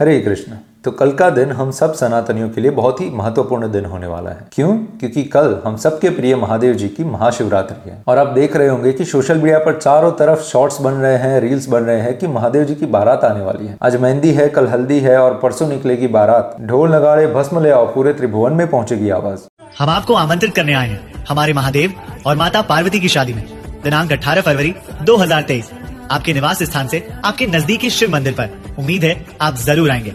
हरे कृष्ण तो कल का दिन हम सब सनातनियों के लिए बहुत ही महत्वपूर्ण दिन होने वाला है। क्यों? क्योंकि कल हम सबके प्रिय महादेव जी की महाशिवरात्रि है। और आप देख रहे होंगे कि सोशल मीडिया पर चारों तरफ़ शॉर्ट्स बन रहे हैं, रील्स बन रहे हैं कि महादेव जी की बारात आने वाली है। आज मेहंदी है, कल हल्दी है और परसों निकलेगी बारात। ढोल नगाड़े, भस्म ले आओ, पूरे त्रिभुवन में पहुंचेगी आवाज़। हम आपको आमंत्रित करने आए हैं, हमारे महादेव और माता पार्वती की शादी में। दिनांक 18 फरवरी 2023 आपके निवास स्थान से आपके नजदीकी शिव मंदिर पर। उम्मीद है आप ज़रूर आएँगे।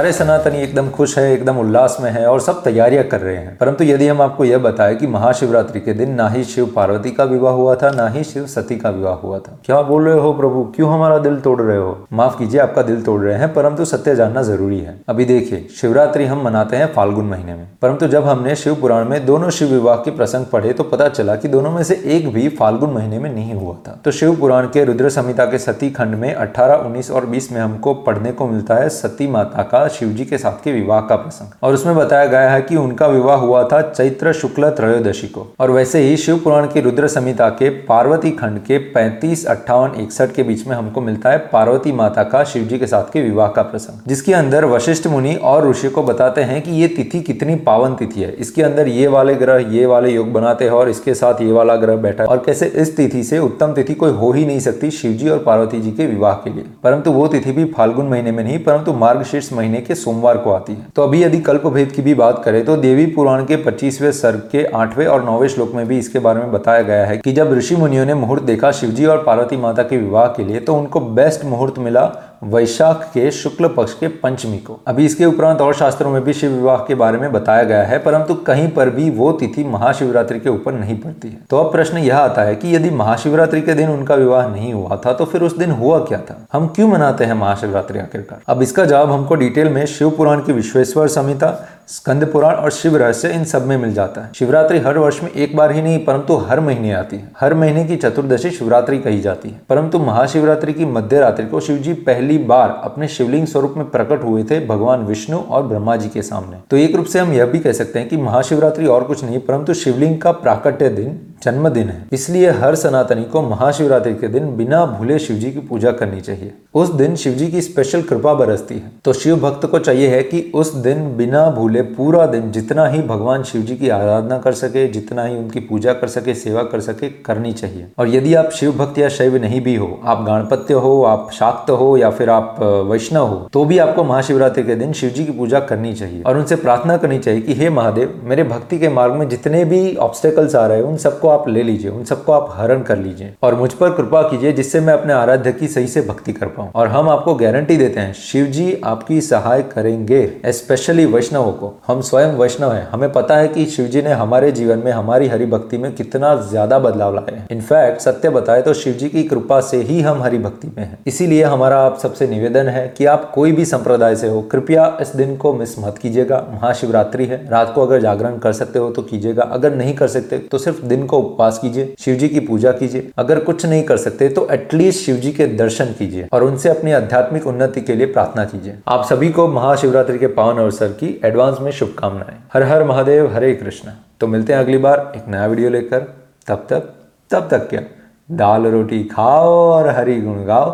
सारे सनातनी एकदम खुश है, एकदम उल्लास में है और सब तैयारियाँ कर रहे हैं। परंतु यदि हम आपको यह बताएँ कि महाशिवरात्रि के दिन ना ही शिव पार्वती का विवाह हुआ था, ना ही शिव सती का विवाह हुआ था। क्या बोल रहे हो प्रभु? क्यों हमारा दिल तोड़ रहे हो? माफ़ कीजिए, आपका दिल तोड़ रहे हैं, परंतु सत्य जानना ज़रूरी है। अभी देखिए, शिवरात्रि हम मनाते हैं फाल्गुन महीने में। परंतु जब हमने शिव पुराण में दोनों शिव विवाह के प्रसंग पढ़े तो पता चला कि दोनों में से एक भी फाल्गुन महीने में नहीं हुआ था। तो शिव पुराण के रुद्र संहिता के सती खंड में अठारह, उन्नीस और बीस में हमको पढ़ने को मिलता है सती माता का शिव जी के साथ के विवाह का प्रसंग। और उसमें बताया गया है कि उनका विवाह हुआ था चैत्र शुक्ल त्रयोदशी को। और वैसे ही शिव पुराण की रुद्र संहिता के पार्वती खंड के पैंतीस, अट्ठावन, इकसठ के बीच में हमको मिलता है पार्वती माता का शिव जी के साथ के विवाह का प्रसंग। जिसके अंदर वशिष्ठ मुनि और ऋषि को बताते हैं कि ये तिथि कितनी पावन तिथि है। इसके अंदर ये वाले ग्रह, ये वाले योग बनाते हैं और इसके साथ ये वाला ग्रह बैठा है। और कैसे इस तिथि से उत्तम तिथि कोई हो ही नहीं सकती शिव जी और पार्वती जी के विवाह के लिए। परंतु वो तिथि भी फाल्गुन महीने में नहीं, परंतु मार्गशीर्ष महीने के सोमवार को आती है। तो अभी यदि कल्प भेद की भी बात करें तो देवी पुराण के पच्चीसवें सर्ग के आठवें और नौवे श्लोक में भी इसके बारे में बताया गया है कि जब ऋषि मुनियों ने मुहूर्त देखा शिवजी और पार्वती माता के विवाह के लिए तो उनको बेस्ट मुहूर्त मिला वैशाख के शुक्ल पक्ष के पंचमी को। अभी इसके उपरांत और शास्त्रों में भी शिव विवाह के बारे में बताया गया है, परंतु कहीं पर भी वो तिथि महाशिवरात्रि के ऊपर नहीं पड़ती है। तो अब प्रश्न यह आता है कि यदि महाशिवरात्रि के दिन उनका विवाह नहीं हुआ था तो फिर उस दिन हुआ क्या था? हम क्यों मनाते हैं महाशिवरात्रि आखिरकार? अब इसका जवाब हमको डिटेल में शिव पुराण की विश्वेश्वर संहिता स्कंद पुराण और शिव रहस्य इन सब में मिल जाता है। शिवरात्रि हर वर्ष में एक बार ही नहीं, परंतु हर महीने आती है। हर महीने की चतुर्दशी शिवरात्रि कही जाती है। परंतु महाशिवरात्रि की मध्य रात्रि को शिव जी पहली बार अपने शिवलिंग स्वरूप में प्रकट हुए थे भगवान विष्णु और ब्रह्मा जी के सामने। तो एक रूप से हम यह भी कह सकते हैं कि महाशिवरात्रि और कुछ नहीं, परंतु शिवलिंग का प्राकट्य दिन जन्मदिन है। इसलिए हर सनातनी को महाशिवरात्रि के दिन बिना भूले शिव जी की पूजा करनी चाहिए। उस दिन शिव जी की स्पेशल कृपा बरसती है। तो शिव भक्त को चाहिए है कि उस दिन बिना भूले पूरा दिन जितना ही भगवान शिव जी की आराधना कर सके, जितना ही उनकी पूजा कर सके, सेवा कर सके, करनी चाहिए। और यदि आप शिव भक्त या शैव नहीं भी हो, आप गणपत्य हो, आप शाक्त हो या फिर आप वैष्णव हो तो भी आपको महाशिवरात्रि के दिन शिव जी की पूजा करनी चाहिए। और उनसे प्रार्थना करनी चाहिए कि, हे महादेव, मेरे भक्ति के मार्ग में जितने भी ऑब्स्टेकल्स आ रहे हैं, उन सबको आप ले लीजिए, उन सबको आप हरण कर लीजिए और मुझ पर कृपा कीजिए जिससे मैं अपने आराध्य की सही से भक्ति कर पाऊँ। और हम आपको गारंटी देते हैं शिव जी आपकी सहाय करेंगे स्पेशली वैष्णवों को। हम स्वयं वैष्णव हैं। हमें पता है कि शिव जी ने हमारे जीवन में हमारी हरि भक्ति में कितना ज़्यादा बदलाव लाए हैं। इनफैक्ट सत्य बताए तो शिव जी की कृपा से ही हम हरि भक्ति में हैं। इसीलिए हमारा आप सबसे निवेदन है कि आप कोई भी संप्रदाय से हो, कृपया इस दिन को मिस मत कीजिएगा। महाशिवरात्रि है। रात को अगर जागरण कर सकते हो तो कीजिएगा। अगर नहीं कर सकते तो सिर्फ़ दिन को उपवास कीजिए शिव जी की पूजा कीजिए। अगर कुछ नहीं कर सकते तो एटलीस्ट शिव जी के दर्शन कीजिए और उनसे अपनी आध्यात्मिक उन्नति के लिए प्रार्थना कीजिए। आप सभी को महाशिवरात्रि के पावन अवसर की एडवांस में शुभकामनाएँ। हर हर महादेव, हरे कृष्ण। तो मिलते हैं अगली बार एक नया वीडियो लेकर। तब तक तब तक क्या? दाल रोटी खाओ और हरी गुण गाओ।